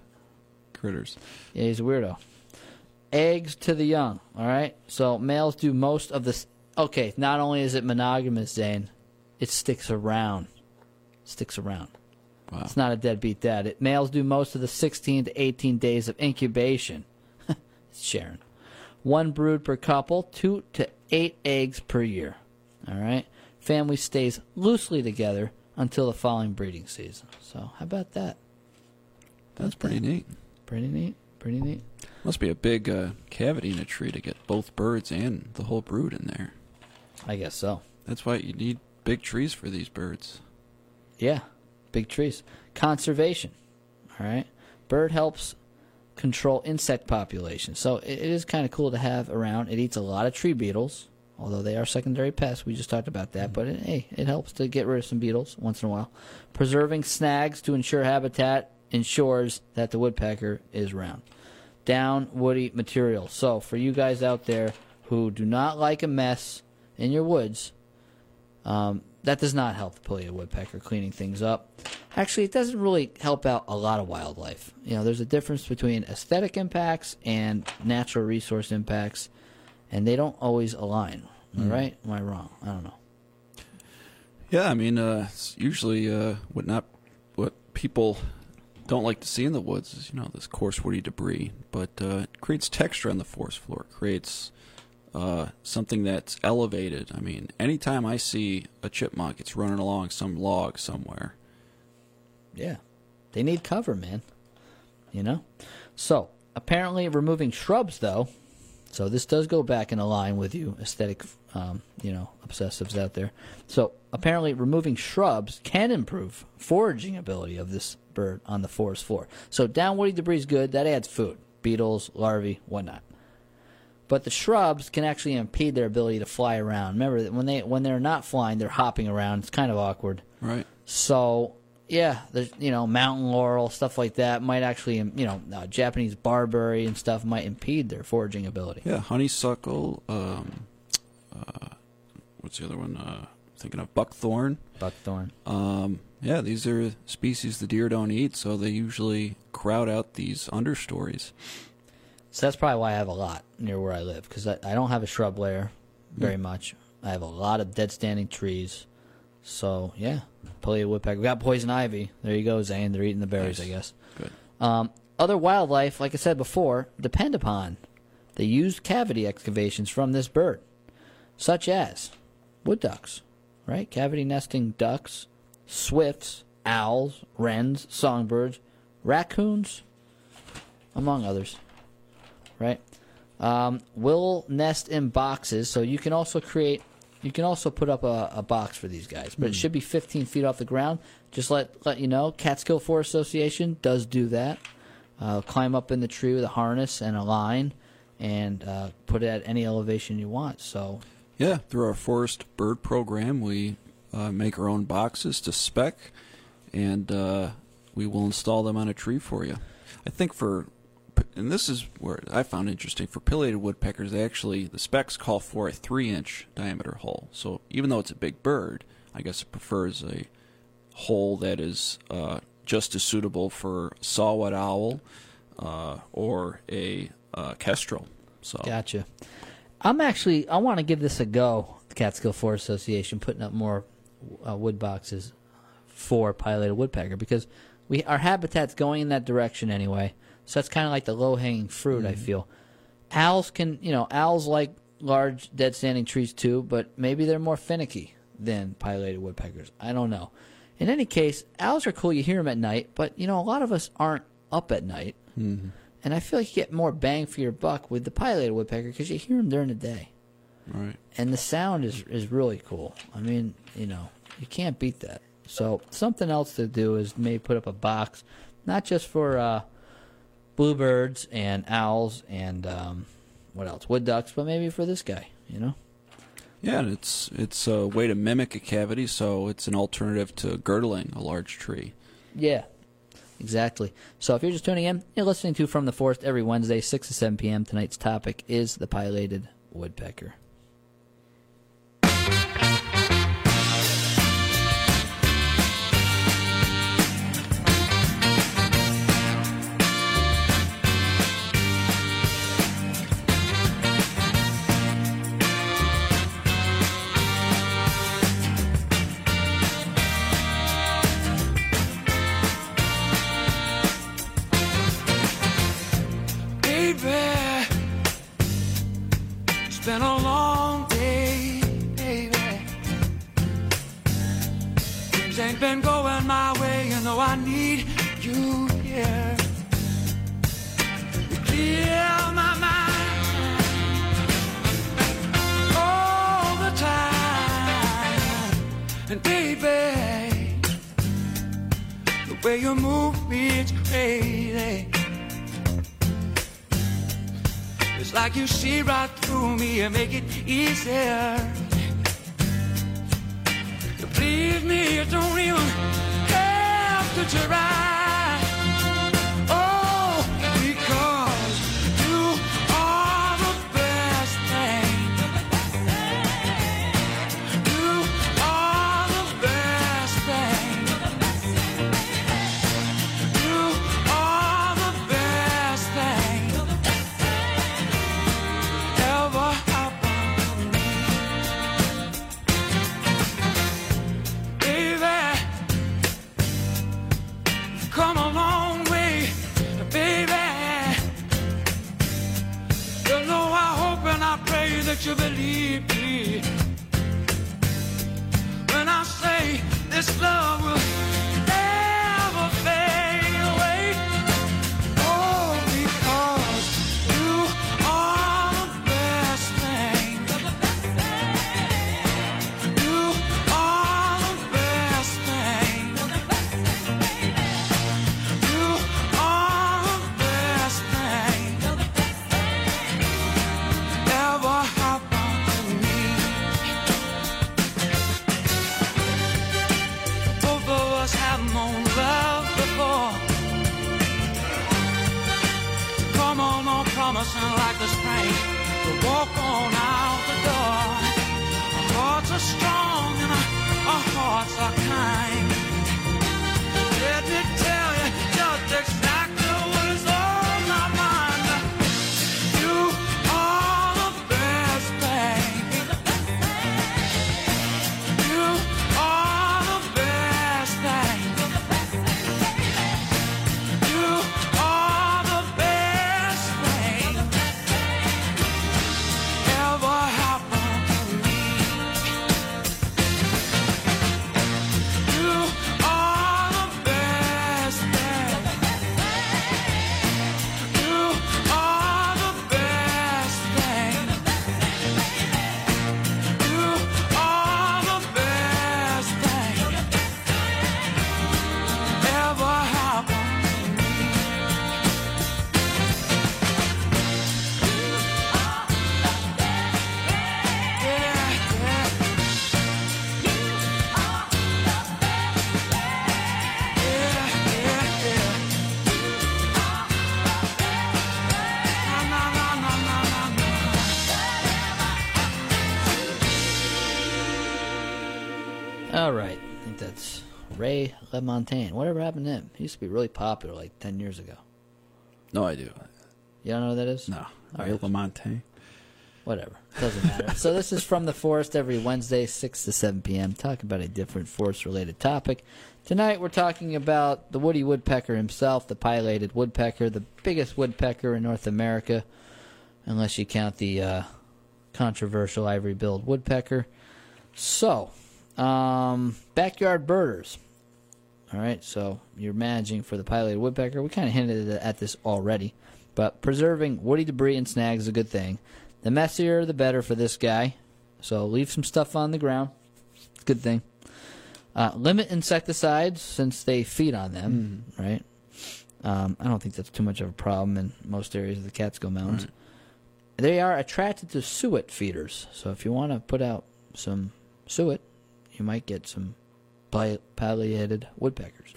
D: critters.
C: Yeah, he's a weirdo. Eggs to the young. All right. So males do most of this. Okay, not only is it monogamous, Zane, it sticks around. Sticks around.
D: Wow.
C: It's not a deadbeat dad. It, males do most of the 16 to 18 days of incubation. *laughs* it's Sharon. One brood per couple, two to eight eggs per year. All right. Family stays loosely together until the following breeding season. So how about that?
D: That's pretty neat.
C: Pretty neat. Pretty neat.
D: Must be a big uh, cavity in a tree to get both birds and the whole brood in there.
C: I guess so.
D: That's why you need big trees for these birds.
C: Yeah, big trees. Conservation. All right. Bird helps control insect populations. So it, it is kind of cool to have around. It eats a lot of tree beetles, although they are secondary pests. We just talked about that, but it, hey, it helps to get rid of some beetles once in a while. Preserving snags to ensure habitat ensures that the woodpecker is around. Down woody material. So for you guys out there who do not like a mess in your woods, um, that does not help the pileated woodpecker cleaning things up. Actually, it doesn't really help out a lot of wildlife. You know, there's a difference between aesthetic impacts and natural resource impacts, and they don't always align. Am I right? Am I wrong? I don't know.
D: Yeah, I mean, uh, it's usually uh, what not what people don't like to see in the woods is you know this coarse woody debris, but uh, it creates texture on the forest floor. It creates uh, something that's elevated. I mean, anytime I see a chipmunk, it's running along some log somewhere.
C: Yeah. They need cover, man. You know? So, apparently removing shrubs though. So this does go back in a line with you aesthetic um, you know, obsessives out there. So, apparently removing shrubs can improve foraging ability of this bird on the forest floor. So, down woody debris is good. That adds food, beetles, larvae, whatnot. But the shrubs can actually impede their ability to fly around. Remember that when they when they're not flying, they're hopping around. It's kind of awkward.
D: Right.
C: So yeah, there's you know mountain laurel stuff like that might actually you know uh, Japanese barberry and stuff might impede their foraging ability.
D: Yeah, honeysuckle. Um, uh, what's the other one? Uh, thinking of buckthorn.
C: Buckthorn.
D: Um, yeah, these are species the deer don't eat, so they usually crowd out these understories.
C: So that's probably why I have a lot near where I live because I, I don't have a shrub layer very much. I have a lot of dead standing trees. So yeah, pileated woodpecker. We got poison ivy. There you go, Zane. They're eating the berries,
D: Nice.
C: I guess.
D: Good.
C: Um, other wildlife, like I said before, depend upon the used cavity excavations from this bird, such as wood ducks, right? Cavity nesting ducks, swifts, owls, wrens, songbirds, raccoons, among others, right? Um, will nest in boxes, so you can also create. You can also put up a, a box for these guys, but it should be 15 feet off the ground. Just let let you know, Catskill Forest Association does do that. Uh, climb up in the tree with a harness and a line, and uh, put it at any elevation you want. So
D: Yeah, through our forest bird program, we uh, make our own boxes to spec, and uh, we will install them on a tree for you. I think for, and this is where I found interesting for pileated woodpeckers, they actually the specs call for a three-inch diameter hole. So even though it's a big bird, I guess it prefers a hole that is uh, just as suitable for sawwhet owl uh, or a uh, kestrel. So
C: Gotcha. I'm actually. I want to give this a go. The Catskill Forest Association putting up more uh, wood boxes for pileated woodpecker because we our habitat's going in that direction anyway. So that's kind of like the low hanging fruit. I feel owls can. You know, owls like large dead standing trees too, but maybe they're more finicky than pileated woodpeckers. I don't know. In any case, owls are cool. You hear them at night, but you know a lot of us aren't up at night. And I feel like you get more bang for your buck with the pileated woodpecker because you hear them during the day,
D: right.
C: and the sound is is really cool. I mean, you know, you can't beat that. So something else to do is maybe put up a box, not just for uh, bluebirds and owls and um, what else, wood ducks, but maybe for this guy. You know,
D: Yeah, and it's it's a way to mimic a cavity, so it's an alternative to girdling a large tree.
C: Yeah, exactly. So if you're just tuning in, you're listening to From the Forest every Wednesday, 6 to 7 p.m. Tonight's topic is the pileated woodpecker.
H: And baby, the way you move me, it's crazy. It's like you see right through me and make it easier. Believe please me, you don't even have to try. That you believe
C: Ray LaMontagne. Whatever happened to him? He used to be really popular like 10 years ago.
D: No, I do.
C: You don't know who that is?
D: No.
C: All right.
D: Lamontagne.
C: Whatever. Doesn't matter. so this is from the forest every Wednesday, 6 to 7 p.m. Talk about a different forest-related topic. Tonight we're talking about the woody woodpecker himself, the pileated woodpecker, the biggest woodpecker in North America, unless you count the uh, controversial ivory-billed woodpecker. So, um, backyard birders. All right, so you're managing for the pileated woodpecker. We kind of hinted at this already, but preserving woody debris and snags is a good thing. The messier, the better for this guy. So leave some stuff on the ground. It's a good thing. Uh, limit insecticides since they feed on them, right? Um, I don't think that's too much of a problem in most areas of the Catskill Mountains. They are attracted to suet feeders. So if you want to put out some suet, you might get some pileated woodpeckers.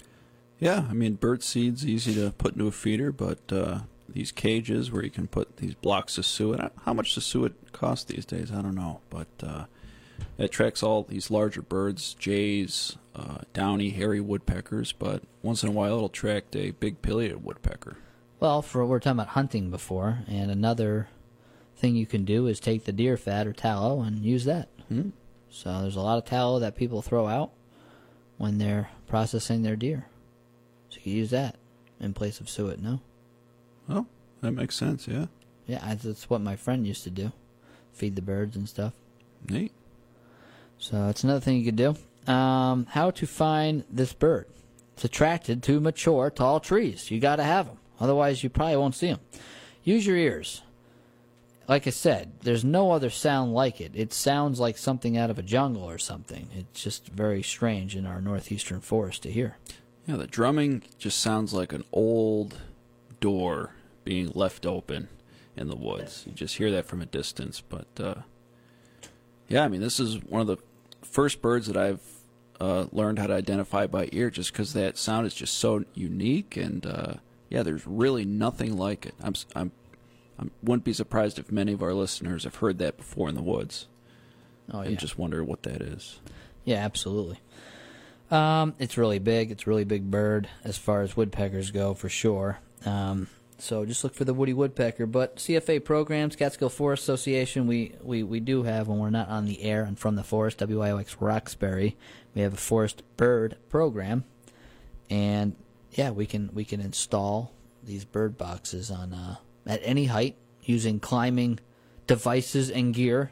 D: Yeah, I mean, bird seed's easy to put into a feeder, but uh, these cages where you can put these blocks of suet. How much does suet cost these days? I don't know, but uh, it attracts all these larger birds, jays, uh, downy, hairy woodpeckers. But once in a while, it'll attract a big pileated woodpecker.
C: Well, for we are talking about hunting before, and another thing you can do is take the deer fat or tallow and use that.
D: Hmm.
C: So there's a lot of tallow that people throw out when they're processing their deer. So you can use that in place of suet. No,
D: Oh, that makes sense. Yeah,
C: yeah, that's what my friend used to do, feed the birds and stuff.
D: neat.
C: So that's another thing you could do. Um, how to find this bird? It's attracted to mature tall trees. You got to have them, otherwise you probably won't see them. Use your ears. Like I said, there's no other sound like it. It sounds like something out of a jungle or something. It's just very strange in our northeastern forest to hear.
D: Yeah, the drumming just sounds like an old door being left open. in the woods. You just hear that from a distance. But uh, yeah, I mean, this is one of the first birds that I've uh, learned how to identify by ear, just because that sound is just so unique. And uh, yeah, there's really nothing like it. I'm, I'm, I wouldn't be surprised if many of our listeners have heard that before in the woods
C: Oh
D: and just wonder what that is.
C: yeah, absolutely. Um, it's really big. It's a really big bird as far as woodpeckers go, for sure. Um, so just look for the woody woodpecker. But CFA programs, Catskill Forest Association, we, we, we do have when we're not on the air and from the forest, WIOX Roxbury, we have a forest bird program, and yeah, we can we can install these bird boxes on uh, at any height using climbing devices and gear.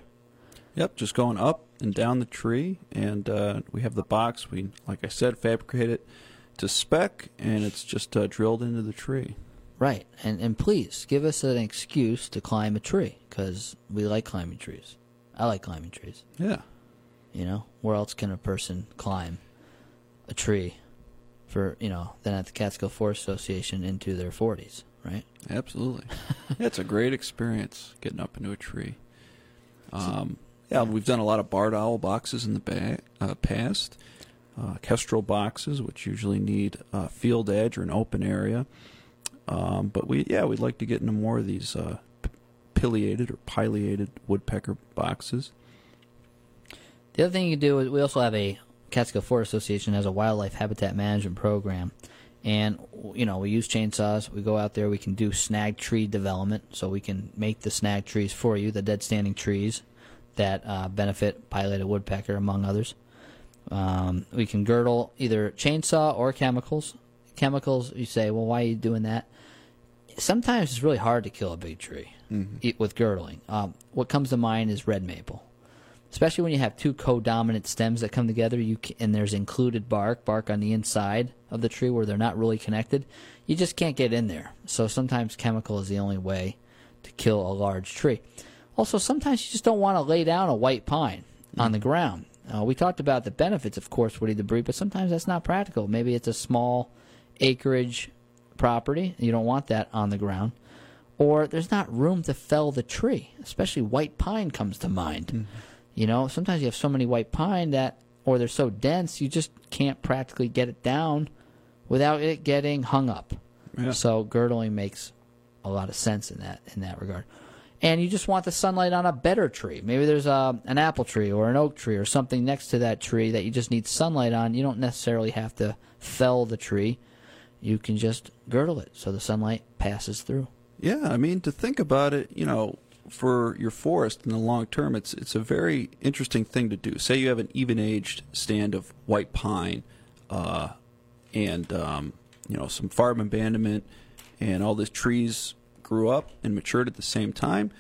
D: Yep, just going up and down the tree, and uh, we have the box. We, like I said, fabricate it to spec, and it's just uh, drilled into the tree.
C: Right, and and please give us an excuse to climb a tree because we like climbing trees. I like climbing trees.
D: Yeah,
C: You know, where else can a person climb a tree for you know than at the Catskill Forest Association into their forties, right?
D: absolutely. *laughs* it's a great experience getting up into a tree. Um, yeah, we've done a lot of barred owl boxes in the ba- uh, past, uh, kestrel boxes, which usually need a field edge or an open area. Um, but we, yeah, we'd like to get into more of these uh, pileated or pileated woodpecker boxes.
C: The other thing you can do is we also have a Catskill Forest Association has a wildlife habitat management program, and you know we use chainsaws. We go out there. We can do snag tree development, so we can make the snag trees for you, the dead standing trees that uh, benefit pileated woodpecker among others. Um, we can girdle either chainsaw or chemicals. Chemicals, you say, well, why are you doing that? Sometimes it's really hard to kill a big tree e- with girdling. Um, what comes to mind is red maple especially when you have two co-dominant stems that come together you ca and there's included bark bark on the inside of the tree where they're not really connected you just can't get in there. So sometimes chemical is the only way to kill a large tree. Also sometimes you just don't want to lay down a white pine on the ground. Uh, we talked about the benefits of coarse woody debris but sometimes that's not practical. Maybe it's a small acreage property you don't want that on the ground. Or there's not room to fell the tree especially white pine comes to mind you know, sometimes you have so many white pine that, or they're so dense, you just can't practically get it down without it getting hung up.
D: Yeah.
C: So girdling makes a lot of sense in that in that regard. And you just want the sunlight on a better tree. Maybe there's a, an apple tree or an oak tree or something next to that tree that you just need sunlight on. You don't necessarily have to fell the tree. You can just girdle it so the sunlight passes through.
D: Yeah, I mean to think about it, you know, for your forest in the long term, it's it's a very interesting thing to do. Say you have an even aged stand of white pine, uh, and um, you know some farm abandonment, and all these trees grew up and matured at the same time.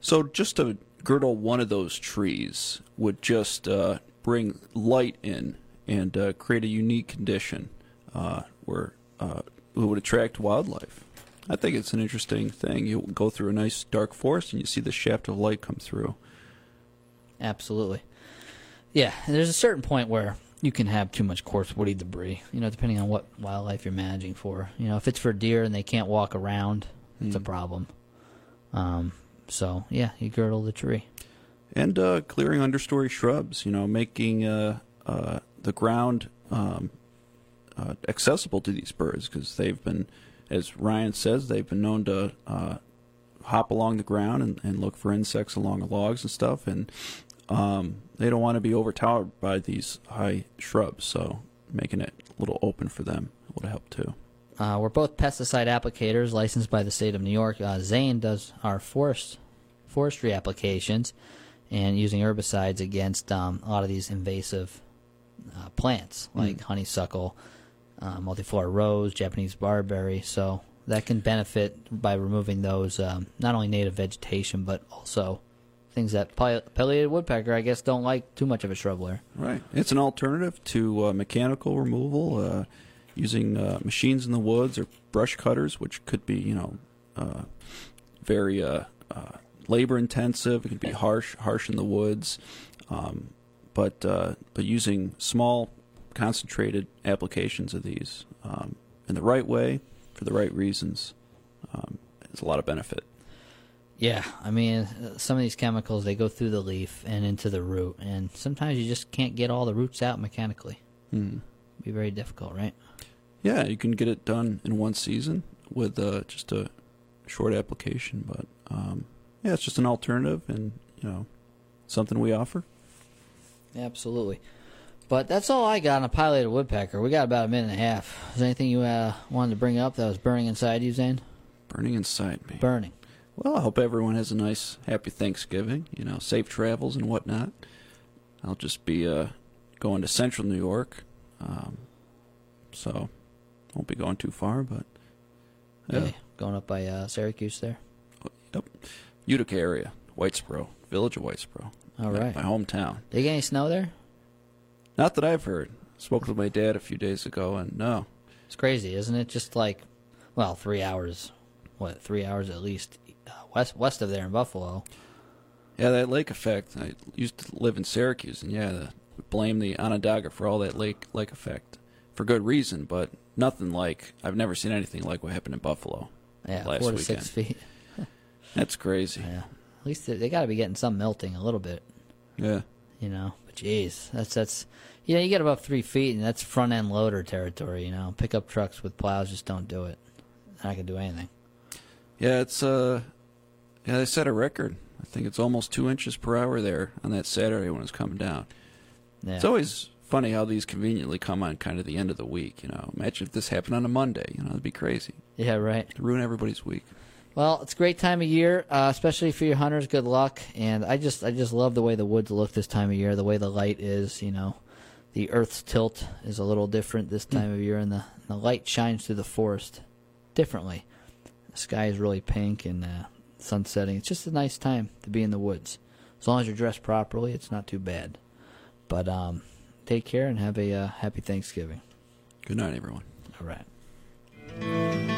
D: So just to girdle one of those trees would just uh, bring light in and uh, create a unique condition uh, where uh, it would attract wildlife. I think it's an interesting thing. You go through a nice dark forest and you see the shaft of light come through.
C: Absolutely. Yeah, there's a certain point where you can have too much coarse woody debris, you know, depending on what wildlife you're managing for. You know, if it's for deer and they can't walk around, it's a problem. Um, so, yeah, you girdle the tree.
D: And uh, clearing understory shrubs, you know, making uh, uh, the ground um, uh, accessible to these birds because they've been, as Ryall says, they've been known to uh, hop along the ground and, and look for insects along the logs and stuff. And um, they don't want to be overtowered by these high shrubs. So making it a little open for them would help too.
C: Uh, we're both pesticide applicators licensed by the state of New York. Uh, Zane does our forest forestry applications and using herbicides against um, a lot of these invasive uh, plants like honeysuckle, uh, multiflora rose, Japanese barberry. So that can benefit by removing those um, not only native vegetation but also things that pi- pileated woodpecker I guess don't like too much of a shrub layer.
D: Right. It's an alternative to uh, mechanical removal, uh, using uh, machines in the woods or brush cutters, which could be, you know, uh, very uh, uh, labor intensive. It can be harsh, harsh in the woods. Um, but but using small, concentrated applications of these um, in the right way for the right reasons um, is a lot of benefit.
C: Yeah, I mean, uh, some of these chemicals they go through the leaf and into the root, and sometimes you just can't get all the roots out mechanically.
D: Hmm.
C: Be very difficult, right?
D: Yeah, you can get it done in one season with uh, just a short application, but um, yeah, it's just an alternative, and you know, something we offer.
C: Absolutely. But that's all I got on a pileated woodpecker. We got about a minute and a half. Is there anything you uh, wanted to bring up that was burning inside you, Zane?
D: Burning inside me.
C: Burning.
D: Well, I hope everyone has a nice, happy Thanksgiving. You know, safe travels and whatnot. I'll just be uh, going to Central New York, um, so won't be going too far. But yeah,
C: going up by uh, Syracuse there.
D: yep, Utica area, Whitesboro, village of Whitesboro.
C: All right,
D: my- hometown.
C: They get any snow there?
D: Not that I've heard. Spoke with my dad a few days ago, and no,
C: It's crazy, isn't it? Just like, well, three hours. What, three hours at least uh, west west of there in Buffalo.
D: Yeah, that lake effect. I used to live in Syracuse, and yeah, the, blame the Onondaga for all that lake lake effect for good reason, but nothing like I've never seen anything like what happened in Buffalo
C: Yeah,
D: last
C: four to
D: weekend.
C: six feet.
D: That's crazy.
C: Yeah, at least they, they got to be getting some melting a little bit.
D: Yeah,
C: You know, jeez, that's that's you know you get above three feet and that's front end loader territory. You know, pickup trucks with plows just don't do it. Not gonna do anything.
D: yeah. It's uh, yeah. They set a record. I think it's almost two inches per hour there on that Saturday when it's coming down.
C: Yeah.
D: It's always funny how these conveniently come on kind of the end of the week. You know, imagine if this happened on a Monday. You know, it'd be crazy.
C: yeah, right.
D: It'd ruin everybody's week.
C: Well, it's a great time of year, uh, especially for your hunters. Good luck, and I just I just love the way the woods look this time of year. The way the light is, you know, the Earth's tilt is a little different this time of year, and the the light shines through the forest differently. The sky is really pink and uh, sun setting. It's just a nice time to be in the woods. As long as you're dressed properly, it's not too bad. But um, take care and have a uh, happy Thanksgiving.
D: Good night, everyone.
C: All right.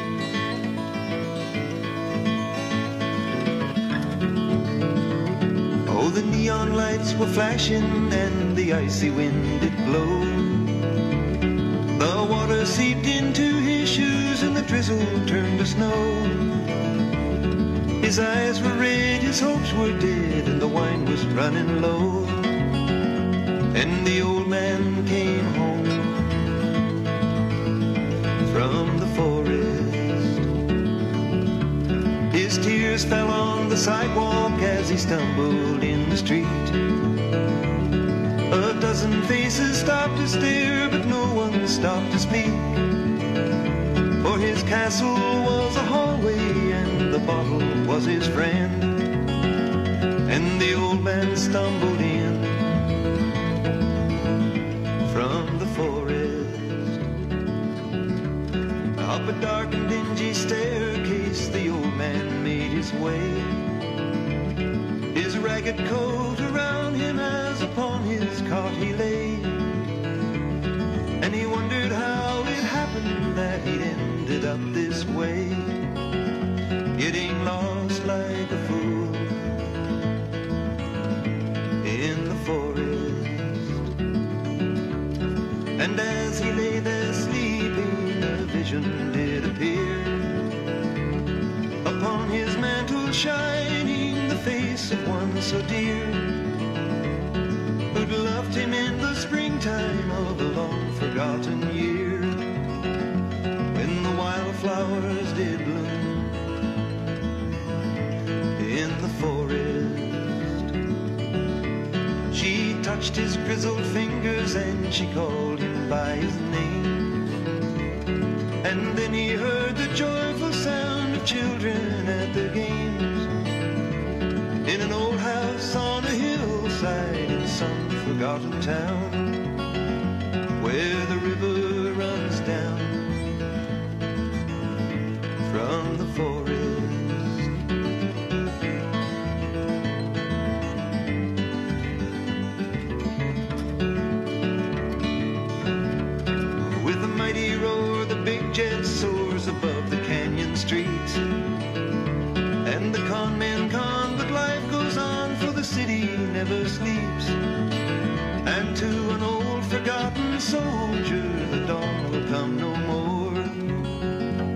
I: Oh, the neon lights were flashing and the icy wind did blow. The water seeped into his shoes and the drizzle turned to snow. His eyes were red, his hopes were dead, and the wine was running low. And the old man came home from the forest. Tears fell on the sidewalk as he stumbled in the street. A dozen faces stopped to stare, but no one stopped to speak. For his castle was a hallway, and the bottle was his friend. And the old man stumbled in she called him by his name.